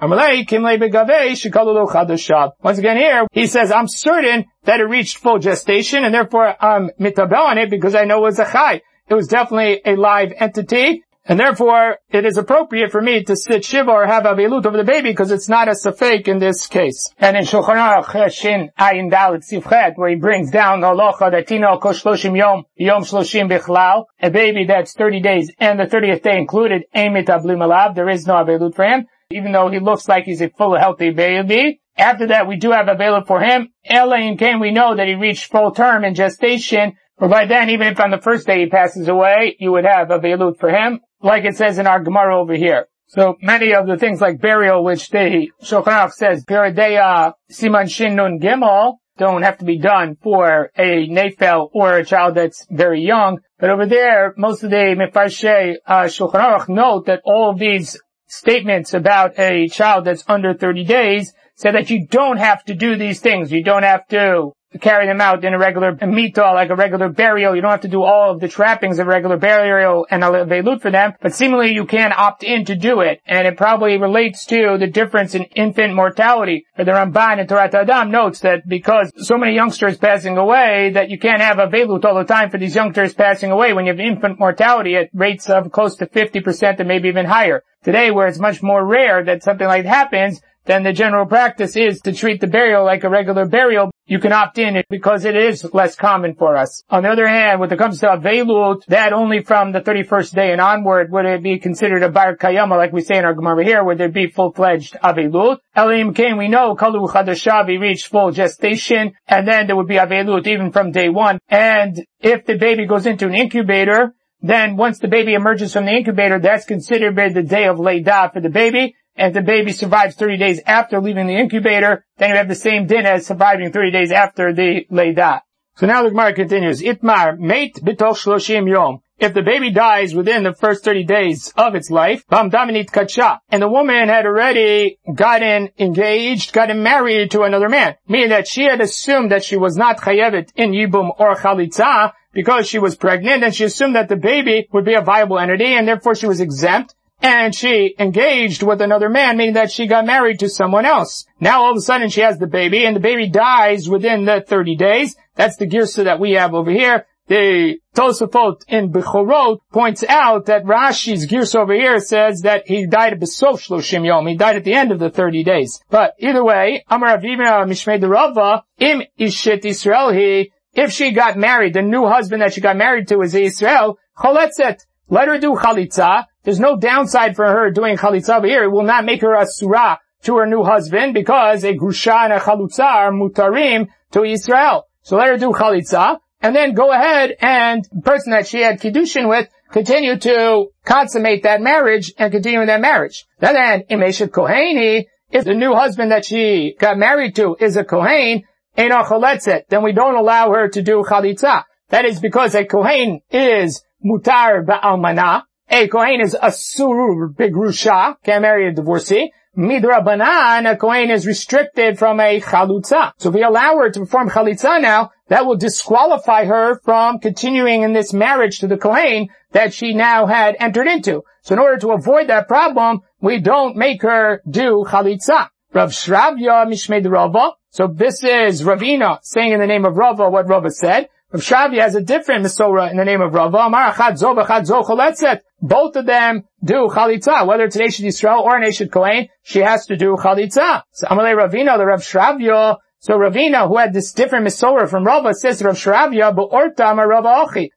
Once again here, he says, I'm certain that it reached full gestation, and therefore I'm mitabel on it because I know it was a chai. It was definitely a live entity, and therefore, it is appropriate for me to sit Shiva or have Avilut over the baby because it's not a Safek in this case. And in Shulchan Aruch Shin Ayin Dalit Sifchet, where he brings down the Locha that Tino Shloshim Yom, Yom Shloshim Bichlal, a baby that's 30 days and the 30th day included, Amit Ablim there is no Avilut for him, even though he looks like he's a full healthy baby. After that, we do have Avilut for him. Elaine came, we know that he reached full term in gestation, but by then, even if on the first day he passes away, you would have a velut for him like it says in our Gemara over here. So many of the things like burial, which the Shulchan says, Piradeya Siman Shin Nun Gimel, don't have to be done for a nefel or a child that's very young. But over there, most of the Mefarshe uh, Shulchan Aruch note that all of these statements about a child that's under 30 days say that you don't have to do these things. You don't have to carry them out in a regular mita, like a regular burial. You don't have to do all of the trappings of regular burial and a velut for them, but seemingly you can opt in to do it. And it probably relates to the difference in infant mortality. The Ramban and Torat HaAdam notes that because so many youngsters passing away, that you can't have a velut all the time for these youngsters passing away when you have infant mortality at rates of close to 50% and maybe even higher. Today, where it's much more rare that something like that happens, then the general practice is to treat the burial like a regular burial. You can opt in because it is less common for us. On the other hand, when it comes to Avelut, that only from the 31st day and onward would it be considered a Bar Kayama, like we say in our Gemara here, would there be full-fledged Avelut. Elim Kain, we know Kalu Chadashavi reached full gestation, and then there would be Avelut even from day one. And if the baby goes into an incubator, then once the baby emerges from the incubator, that's considered the day of Leidah for the baby, and if the baby survives 30 days after leaving the incubator, then you have the same din as surviving 30 days after the Leidah. So now the Gemara continues, Itmar, mate bitoch shloshim yom. If the baby dies within the first 30 days of its life, bam daminit kacha, and the woman had already gotten engaged, gotten married to another man, meaning that she had assumed that she was not chayevet in yibum or chalitza, because she was pregnant, and she assumed that the baby would be a viable entity, and therefore she was exempt, and she engaged with another man, meaning that she got married to someone else. Now all of a sudden she has the baby, and the baby dies within the 30 days. That's the girsa that we have over here. The Tosafot in Bechorot points out that Rashi's girsa over here says that he died at Shloshim Yom. He died at the end of the 30 days. But either way, Amar Ravina Mishmei Rava, Im Ishit Israel he, if she got married, the new husband that she got married to is Israel, Choletzet, let her do chalitza. There's no downside for her doing chalitza here. It will not make her a surah to her new husband because a grusha and a chalitza are mutarim to Israel. So let her do chalitza and then go ahead and the person that she had kiddushin with continue to consummate that marriage and continue that marriage. Then, imeshet koheni, if the new husband that she got married to is a kohen, then we don't allow her to do chalitza. That is because a kohen is mutar ba'almana. A Kohen is a surur begrusha, can't marry a divorcee. Midra banan, a Kohen is restricted from a chalutza. So if we allow her to perform chalitza now, that will disqualify her from continuing in this marriage to the Kohen that she now had entered into. So in order to avoid that problem, we don't make her do chalitza. Rav Shravya Mishmed Rava. So this is Ravina saying in the name of Rava what Rava said. Rav Shavi has a different Misora in the name of Rava. Amar Achad Zo. Both of them do Chalitza. Whether it's an Eshet Yisrael or an Eshet Kohen, she has to do Chalitza. So Amalei Ravina, the Rav Shravya, So Ravina, who had this different Misora from Rava, says Rav Shravya, but Ortam Rava Achi.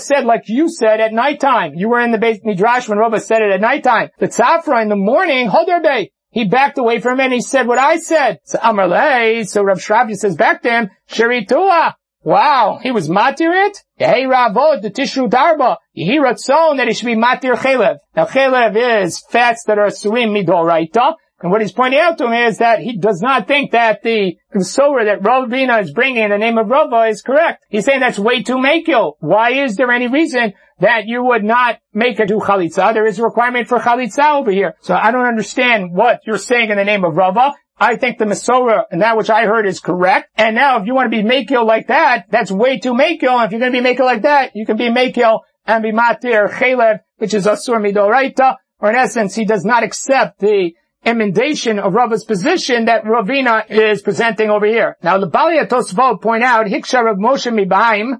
Said, like you said, at nighttime. You were in the beis Midrash when Rava said it at nighttime. The Tzafra in the morning, Hoderbe. He backed away from it and he said what I said. So Amarle, so Rav Shravya says back to him, Shiritua. Wow, he was matir it? Hey Ravod, the Tishru Darba. He ratzon that he should be matir chelev. Now chelev is fats that are surim midoraita. And what he's pointing out to him is that he does not think that the Sora that Ravina is bringing in the name of Rava is correct. He's saying that's way too makil. Why is there any reason that you would not make a do chalitza? There is a requirement for chalitza over here. So I don't understand what you're saying in the name of Rava. I think the Masorah and that which I heard is correct. And now if you want to be makil like that, that's way too makil. And if you're going to be makil like that, you can be makil and be matir chelev, which is asur midoraita. Or in essence, he does not accept the emendation of Rava's position that Ravina is presenting over here. Now the Bali Tosfot point out, Hiksha Rav Moshe Mibaim,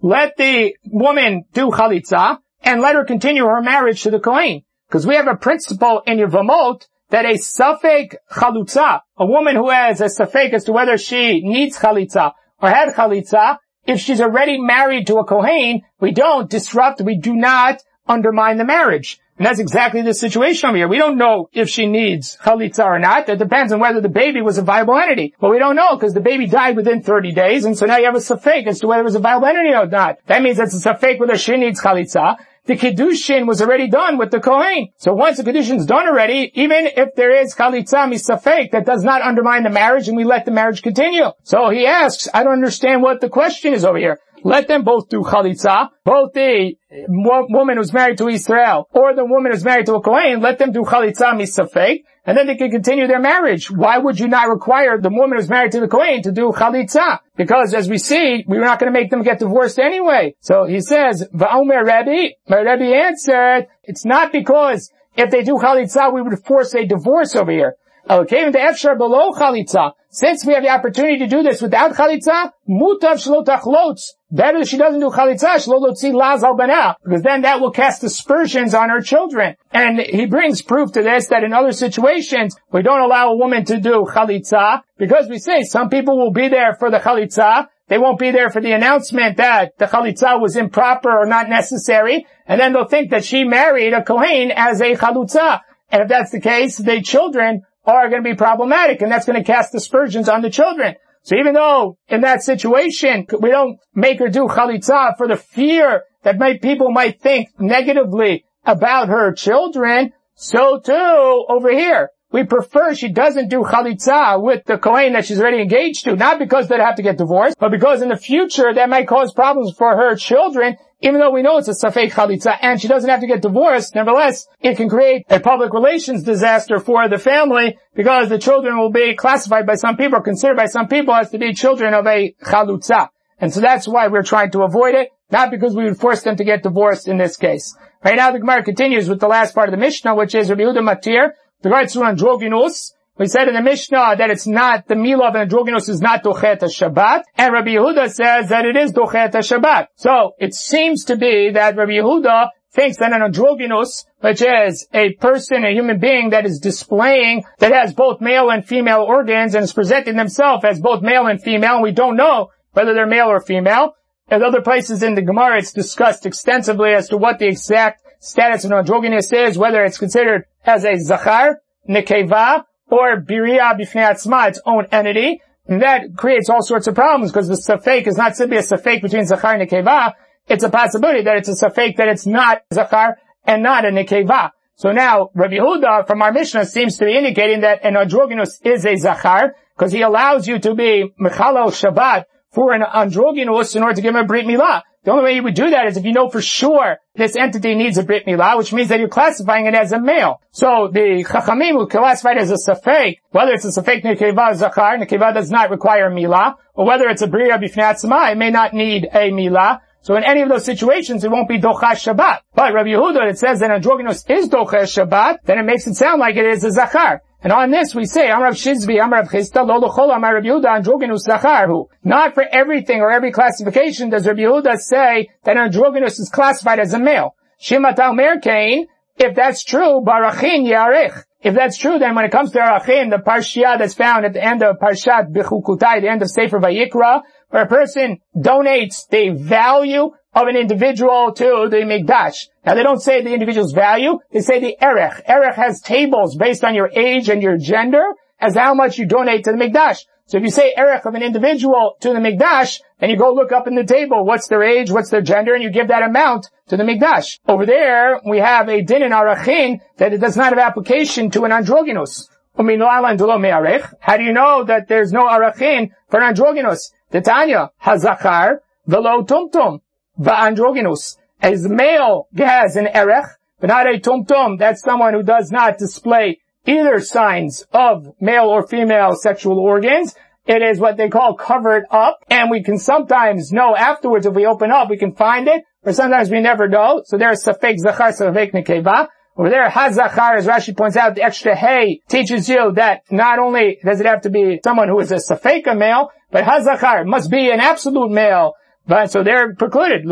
Let the woman do chalitza and let her continue her marriage to the Kohen. Because we have a principle in Yevamot that a safek chalutza, a woman who has a safek as to whether she needs chalitza or had chalitza, if she's already married to a Kohen, we don't disrupt, we do not undermine the marriage. And that's exactly the situation over here. We don't know if she needs chalitza or not. That depends on whether the baby was a viable entity. But we don't know because the baby died within 30 days, and so now you have a safek as to whether it was a viable entity or not. That means it's a safek whether she needs chalitza. The kiddushin was already done with the kohen. So once the kiddushin's done already, even if there is chalitza misafek, that does not undermine the marriage, and we let the marriage continue. So he asks, I don't understand what the question is over here. Let them both do chalitza. Both the woman who's married to Israel or the woman who's married to a Kohen, let them do chalitza misafek, and then they can continue their marriage. Why would you not require the woman who's married to the Kohen to do chalitza? Because as we see, we're not going to make them get divorced anyway. So he says, Va'omer Rebbe, my Rebbe answered, it's not because if they do chalitza, we would force a divorce over here. Below chalitza. Since we have the opportunity to do this without chalitza, mutav shlotachlotz. Better she doesn't do chalitza, shlolotzi laz al because then that will cast aspersions on her children. And he brings proof to this that in other situations, we don't allow a woman to do chalitza, because we say some people will be there for the chalitza, they won't be there for the announcement that the chalitza was improper or not necessary, and then they'll think that she married a kohen as a chalitza. And if that's the case, the children are going to be problematic and that's going to cast aspersions on the children. So even though in that situation we don't make her do chalitza for the fear that might, people might think negatively about her children, so too over here. We prefer she doesn't do chalitza with the Kohen that she's already engaged to, not because they'd have to get divorced, but because in the future that might cause problems for her children even though we know it's a safek chalitza and she doesn't have to get divorced, nevertheless, it can create a public relations disaster for the family because the children will be classified by some people, considered by some people as to be children of a chalutza. And so that's why we're trying to avoid it, not because we would force them to get divorced in this case. Right now the Gemara continues with the last part of the Mishnah, which is Rabbi Yehuda Matir, the to androgynous, we said in the Mishnah that it's not, the meal of an androgynous is not dochet Shabbat, and Rabbi Yehuda says that it is dochet Shabbat. So, it seems to be that Rabbi Yehuda thinks that an androgynous, which is a person, a human being that is displaying, that has both male and female organs and is presenting themselves as both male and female, and we don't know whether they're male or female. At other places in the Gemara, it's discussed extensively as to what the exact status of an androgynous is, whether it's considered as a zachar, nekeva, or biria b'fnei atzma, its own entity, and that creates all sorts of problems because the safek is not simply a safek between zachar and nekeva. It's a possibility that it's a safek that it's not zachar and not a nekeva. So now, Rabbi Yehuda from our Mishnah seems to be indicating that an androgynous is a zachar because he allows you to be mechalal Shabbat for an androgynous in order to give him a brit milah. The only way you would do that is if you know for sure this entity needs a Brit Milah, which means that you're classifying it as a male. So the Chachamim who classify it as a Safek, whether it's a Safek Nekeva Zachar, Nekeva does not require a Milah, or whether it's a Bria Bifnat it may not need a Milah. So in any of those situations, it won't be Docha Shabbat. But Rabbi Yehuda, it says that androgynous is Docha Shabbat, then it makes it sound like it is a Zachar. And on this we say, Amrav Shizvi, Amrav L'chol Amar Rabbi Yehuda, Androginus Zacharhu. Not for everything or every classification does Rabbi Yehuda say that androgynous is classified as a male. Shimatal Merkain, if that's true, Barachin Yarech. if that's true, then when it comes to Arachin, the Parshiah that's found at the end of Parshat Bechukutai, the end of Sefer Vayikra, where a person donates the value of an individual to the Mikdash. Now they don't say the individual's value, they say the Erech. Erech has tables based on your age and your gender as how much you donate to the Mikdash. So if you say Erech of an individual to the Mikdash, then you go look up in the table, what's their age, what's their gender, and you give that amount to the Mikdash. Over there, we have a din in Arachin that it does not have application to an androgynous. How do you know that there's no Arachin for an androgynous? Titania, Hazachar, Velo Tumtum, Va'androgynous. As male has an Erech, but not a Tumtum, that's someone who does not display either signs of male or female sexual organs. It is what they call covered up, and we can sometimes know afterwards if we open up, we can find it, or sometimes we never know. So there's safek zachar, safek nekeva. Over there, hazachar, as Rashi points out, the extra hey teaches you that not only does it have to be someone who is a safeka male, but hazachar must be an absolute male. But so they're precluded.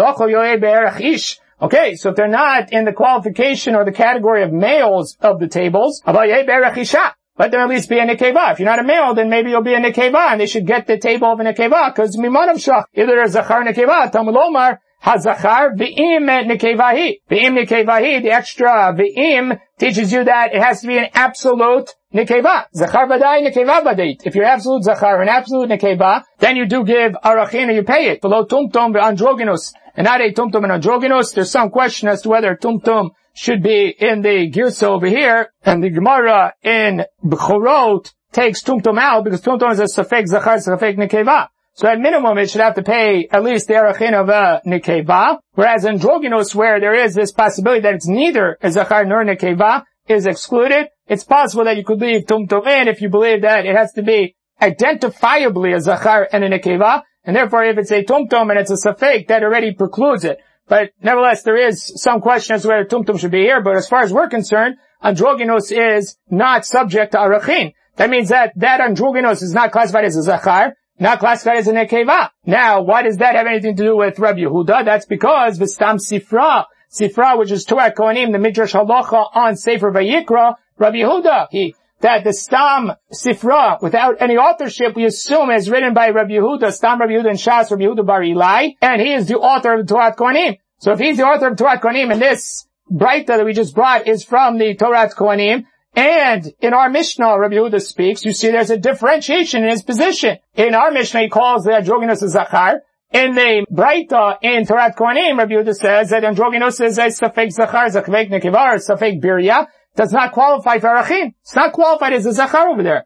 Okay, so if they're not in the qualification or the category of males of the tables, let them at least be a nekeva. If you're not a male, then maybe you'll be a nekeva, and they should get the table of a nekeva, because mimanam shach. Either a zachar nekeva, Talmud Omar, hazachar v'im nekevahi. V'im nekevahi, the extra v'im teaches you that it has to be an absolute nekeva. Zachar vadai nekeva vadait. If you're absolute zachar and absolute nekeva, then you do give arachin and you pay it. Below tumtum androgynous and not a tumtum and androgynous. There's some question as to whether tumtum should be in the girsa over here, and the Gemara in Bechorot takes tumtum out because tumtum is a safek zachar, safek nekeva. So at minimum, it should have to pay at least the arachin of a nekeva, whereas in droginos, where there is this possibility that it's neither a zachar nor nekeva, is excluded. It's possible that you could leave tumtum in if you believe that it has to be identifiably a zachar and a nekeva, and therefore, if it's a tumtum and it's a safek, that already precludes it. But nevertheless, there is some question as to whether tumtum should be here. But as far as we're concerned, androgynous is not subject to arachin. That means that that androgynous is not classified as a zachar, not classified as a nekeva. Now, why does that have anything to do with Rabbi Yehuda? That's because Vistam Sifra, Sifra, which is Torah Kohanim, the Midrash Halacha on Sefer Vayikra, Rabbi Yehuda, he that the Stam Sifra, without any authorship, we assume is written by Rabbi Yehuda, Stam Rabbi Yehuda and Shas Rabbi Yehuda Bar Eli, and he is the author of the Torah Kohanim. So if he's the author of Torah Kohanim, and this Braita that we just brought is from the Torah Kohanim, and in our Mishnah, Rabbi Yehuda speaks, you see there's a differentiation in his position. In our Mishnah, he calls the androgynous a Zachar. In the Braita, in Torah Kohanim, Rabbi Yehuda says that androgynous is a Safek Zachar, Zachvek Nekivar, Safek Birya, does not qualify for Arachin. It's not qualified as a Zachar over there.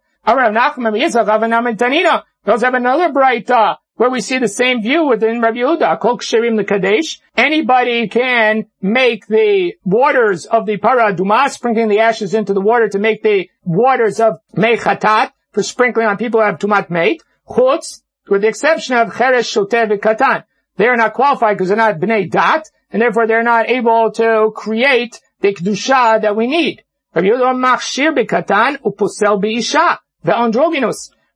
Those have another Braita where we see the same view within Rabbi Yehuda. Kol ksherim l'kadesh. Anybody can make the waters of the para duma, sprinkling the ashes into the water to make the waters of mechatat for sprinkling on people who have tumat mate. Chutz, with the exception of cheresh shotev katan. They are not qualified because they're not bnei dat, and therefore they're not able to create the kedusha that we need. Rabbi Yehuda machshir bekatan uposel beisha. The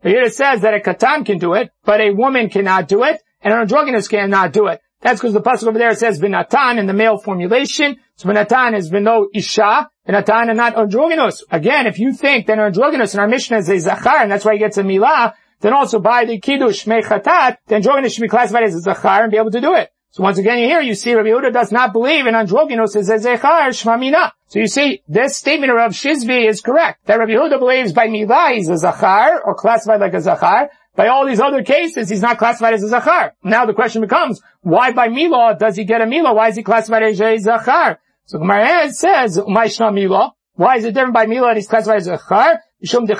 androgynous. it says that a katan can do it, but a woman cannot do it, and an androgynous cannot do it. That's because the pasuk over there says vinatan in the male formulation. So vinatan is vino isha, vinatan and not androgynous. Again, if you think that an androgynous in our Mishnah is a zachar, and that's why he gets a milah, then also by the kiddush mechatat, the androgynous should be classified as a zachar and be able to do it. So once again, here you see Rabbi Yehuda does not believe in androgynous as a zechar shmamina. So you see, this statement of Rav Shizvi is correct. That Rabbi Yehuda believes by milah he's a zachar, or classified like a zachar. By all these other cases, he's not classified as a zachar. Now the question becomes, why by milah does he get a milah? Why is he classified as a zachar? So Gemara says, Umayshna milah. Why is it different by milah and he's classified as a zachar? Because the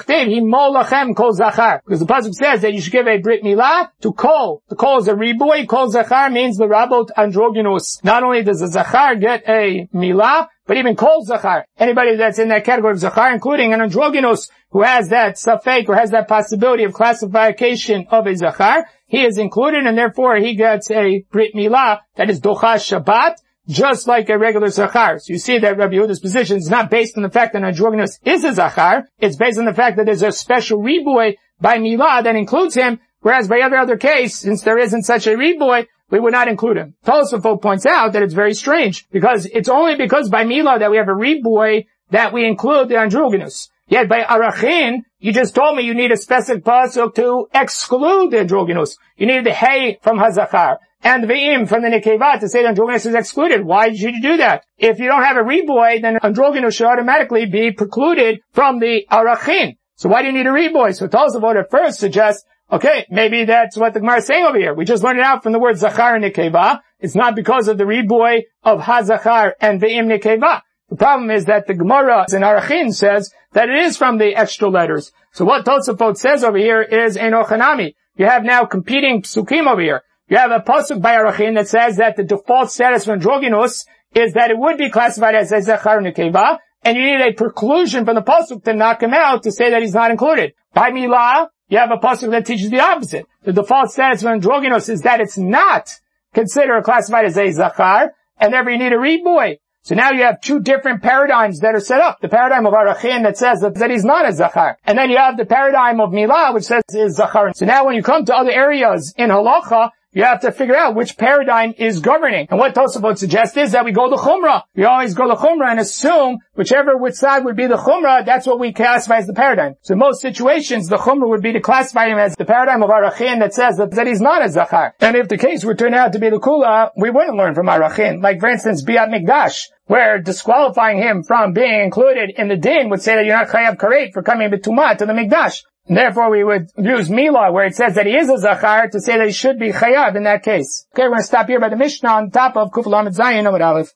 pasuk says that you should give a brit milah to kol. The kol is a riboy. Kol zachar means the rabot androgynous. Not only does the zachar get a milah, but even kol zachar. Anybody that's in that category of zachar, including an androgynous who has that safek or has that possibility of classification of a zachar, he is included and therefore he gets a brit milah that is dochas shabbat just like a regular Zachar. So you see that Rabbi Yehuda's position is not based on the fact that an androgynous is a Zachar. It's based on the fact that there's a special reboy by Milah that includes him, whereas by every other case, since there isn't such a reboy, we would not include him. Tosafot points out that it's very strange because it's only because by Milah that we have a reboy that we include the androgynous. Yet by arachin, you just told me you need a specific pasuk to exclude the androgynous. You need the hay from hazachar and the ve'im from the nekeva to say that androgynous is excluded. Why should you do that? If you don't have a reboy, then androgynous should automatically be precluded from the arachin. So why do you need a reboy? So Tosafot at first suggests, okay, maybe that's what the Gemara is saying over here. We just learned it out from the word zachar and nekeva. It's not because of the reboy of hazachar and ve'im nekeva. The problem is that the Gemara in Arachin says that it is from the extra letters. So what Tosafot says over here is Enochanami. You have now competing psukim over here. You have a pasuk by Arachin that says that the default status for androgynous is that it would be classified as a Zechar Nekeva, and you need a preclusion from the pasuk to knock him out to say that he's not included. By Milah, you have a pasuk that teaches the opposite. The default status for androgynous is that it's not considered classified as a Zachar, and therefore you need a reboy. So now you have two different paradigms that are set up. The paradigm of Arachin that says that, that he's not a Zachar. And then you have the paradigm of Milah which says is Zachar. So now when you come to other areas in Halacha, you have to figure out which paradigm is governing. And what Tosafot suggests is that we go to Chumrah. We always go to Chumrah and assume whichever which side would be the Chumrah, that's what we classify as the paradigm. So in most situations, the Chumrah would be to classify him as the paradigm of Arachin that says that, that he's not a Zachar. And if the case would turn out to be the Kula, we wouldn't learn from Arachin. Like for instance, Biat Mikdash, where disqualifying him from being included in the din would say that you're not Chayav Karet for coming B'tumah to the Mikdash. Therefore, we would use Mila, where it says that he is a Zachar, to say that he should be Chayav in that case. Okay, we're going to stop here by the Mishnah on top of Kuf Lamed Zayin Amud Aleph.